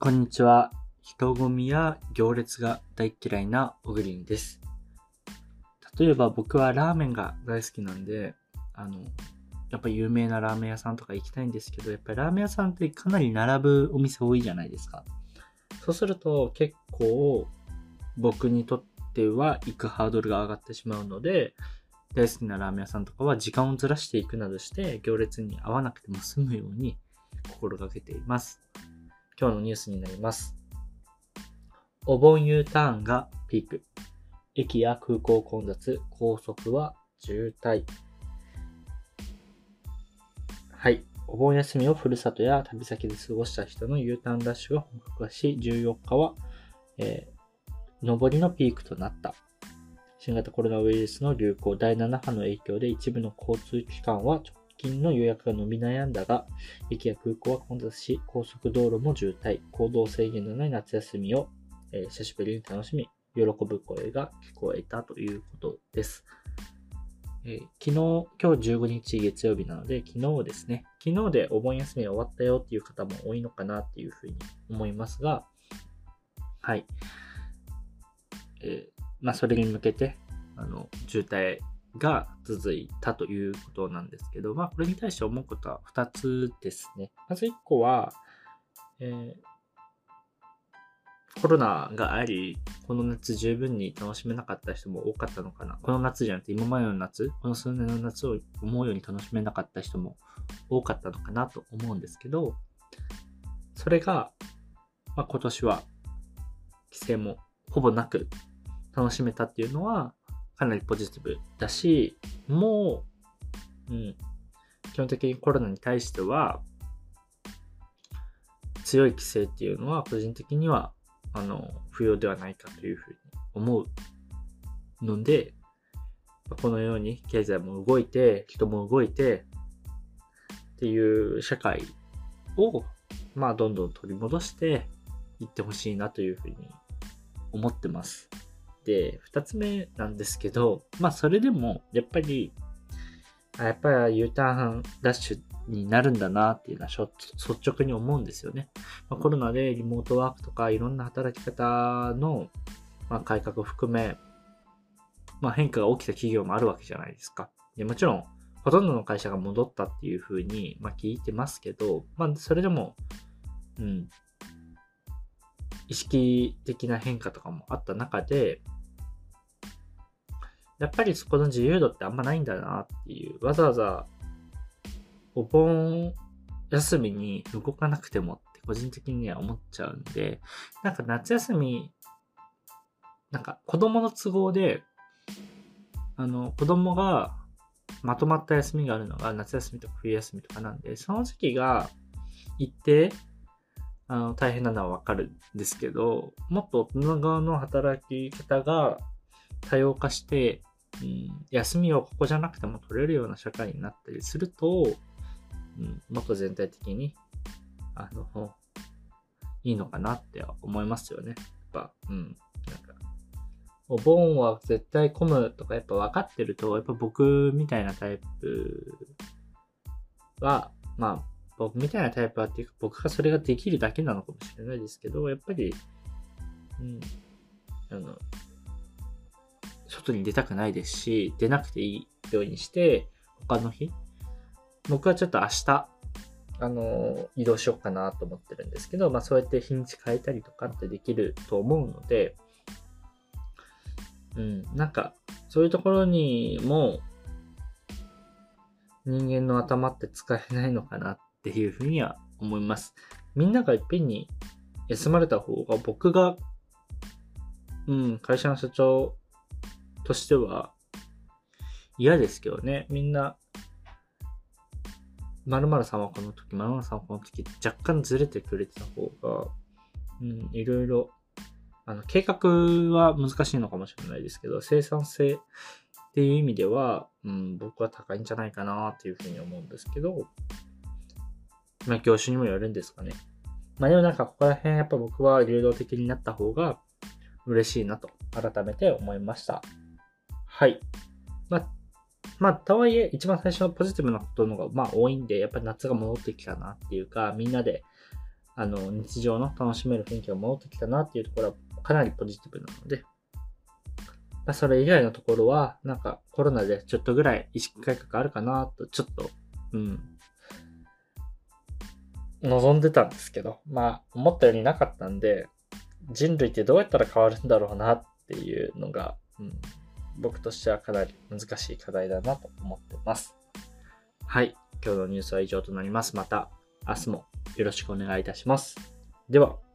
こんにちは。人混みや行列が大嫌いな小栗です。例えば僕はラーメンが大好きなんで、あの、やっぱ有名なラーメン屋さんとか行きたいんですけど、やっぱりラーメン屋さんってかなり並ぶお店多いじゃないですか。そうすると結構僕にとっては行くハードルが上がってしまうので、大好きなラーメン屋さんとかは時間をずらしていくなどして行列に合わなくても済むように心がけています。今日のニュースになります。お盆 U ターンがピーク。駅や空港混雑、高速は渋滞。はい。お盆休みをふるさとや旅先で過ごした人の U ターンラッシュが本格化し、14日は、えー、上りのピークとなった。新型コロナウイルスの流行第7波の影響で一部の交通機関は直近の予約が伸び悩んだが、駅や空港は混雑し、高速道路も渋滞、行動制限のない夏休みを、えー、久しぶりに楽しみ、喜ぶ声が聞こえたということです。えー、昨日、今日15日月曜日なので、昨日ですね、昨日でお盆休みが終わったよっていう方も多いのかなっていうふうに思いますが、はい。えー、まあ、それに向けて、あの、渋滞が続いたということなんですけど、まあ、これに対して思うことは2つですね。まず1個は、えー、コロナがあり、この夏十分に楽しめなかった人も多かったのかな。この夏じゃなくて今までの夏、この数年の夏を思うように楽しめなかった人も多かったのかなと思うんですけど、それが、まあ、今年は規制もほぼなく楽しめたっていうのは、かなりポジティブだし、もう、うん、基本的にコロナに対しては、強い規制っていうのは個人的には、あの、不要ではないかというふうに思うので、このように経済も動いて、人も動いて、っていう社会を、まあ、どんどん取り戻していってほしいなというふうに思ってます。で、二つ目なんですけど、まあそれでも、やっぱり、やっぱり U ターンダッシュになるんだなっていうのは率直に思うんですよね。まあ、コロナでリモートワークとかいろんな働き方の、ま、改革を含め、まあ、変化が起きた企業もあるわけじゃないですか。でもちろん、ほとんどの会社が戻ったっていうふうに、まあ、聞いてますけど、まあ、それでも、うん、意識的な変化とかもあった中で、やっぱりそこの自由度ってあんまないんだなっていう、わざわざお盆休みに動かなくてもって個人的には思っちゃうんで、なんか夏休み、なんか子供の都合で、あの、子供がまとまった休みがあるのが夏休みとか冬休みとかなんで、その時期が一定、あの、大変なのはわかるんですけど、もっと大人側の働き方が多様化して、うん、休みをここじゃなくても取れるような社会になったりすると、うん、もっと全体的に、あの、いいのかなって思いますよね。やっぱ、うん。なんか、お盆は絶対混むとかやっぱ分かってると、やっぱ僕みたいなタイプは、まあ、僕みたいなタイプはっていうか、僕がそれができるだけなのかもしれないですけど、やっぱり、うん、あの、外に出たくないですし、出なくていいようにして、他の日、僕はちょっと明日、あの、移動しようかなと思ってるんですけど、まあそうやって日にち変えたりとかってできると思うので、うん、なんか、そういうところにも、人間の頭って使えないのかなっていうふうには思います。みんながいっぺんに休まれた方が僕が、うん、会社の社長としては嫌ですけどね。みんな、〇〇さんはこの時、〇〇さんはこの時、若干ずれてくれてた方が、うん、いろいろ、あの、計画は難しいのかもしれないですけど、生産性っていう意味では、うん、僕は高いんじゃないかなっていうふうに思うんですけど、まあ、業種にもよるんですかね。まあでもなんかここら辺やっぱ僕は流動的になった方が嬉しいなと改めて思いました。はい。まあ、まあ、とはいえ、一番最初のポジティブなことのが、まあ、多いんで、やっぱり夏が戻ってきたなっていうか、みんなであの、日常の楽しめる雰囲気が戻ってきたなっていうところはかなりポジティブなので、まあ、それ以外のところは、なんかコロナでちょっとぐらい意識改革あるかなと、ちょっと、うん、望んでたんですけど、まあ、思ったようになかったんで、人類ってどうやったら変わるんだろうなっていうのが、うん、僕としてはかなり難しい課題だなと思ってます。はい。今日のニュースは以上となります。また明日もよろしくお願いいたします。では。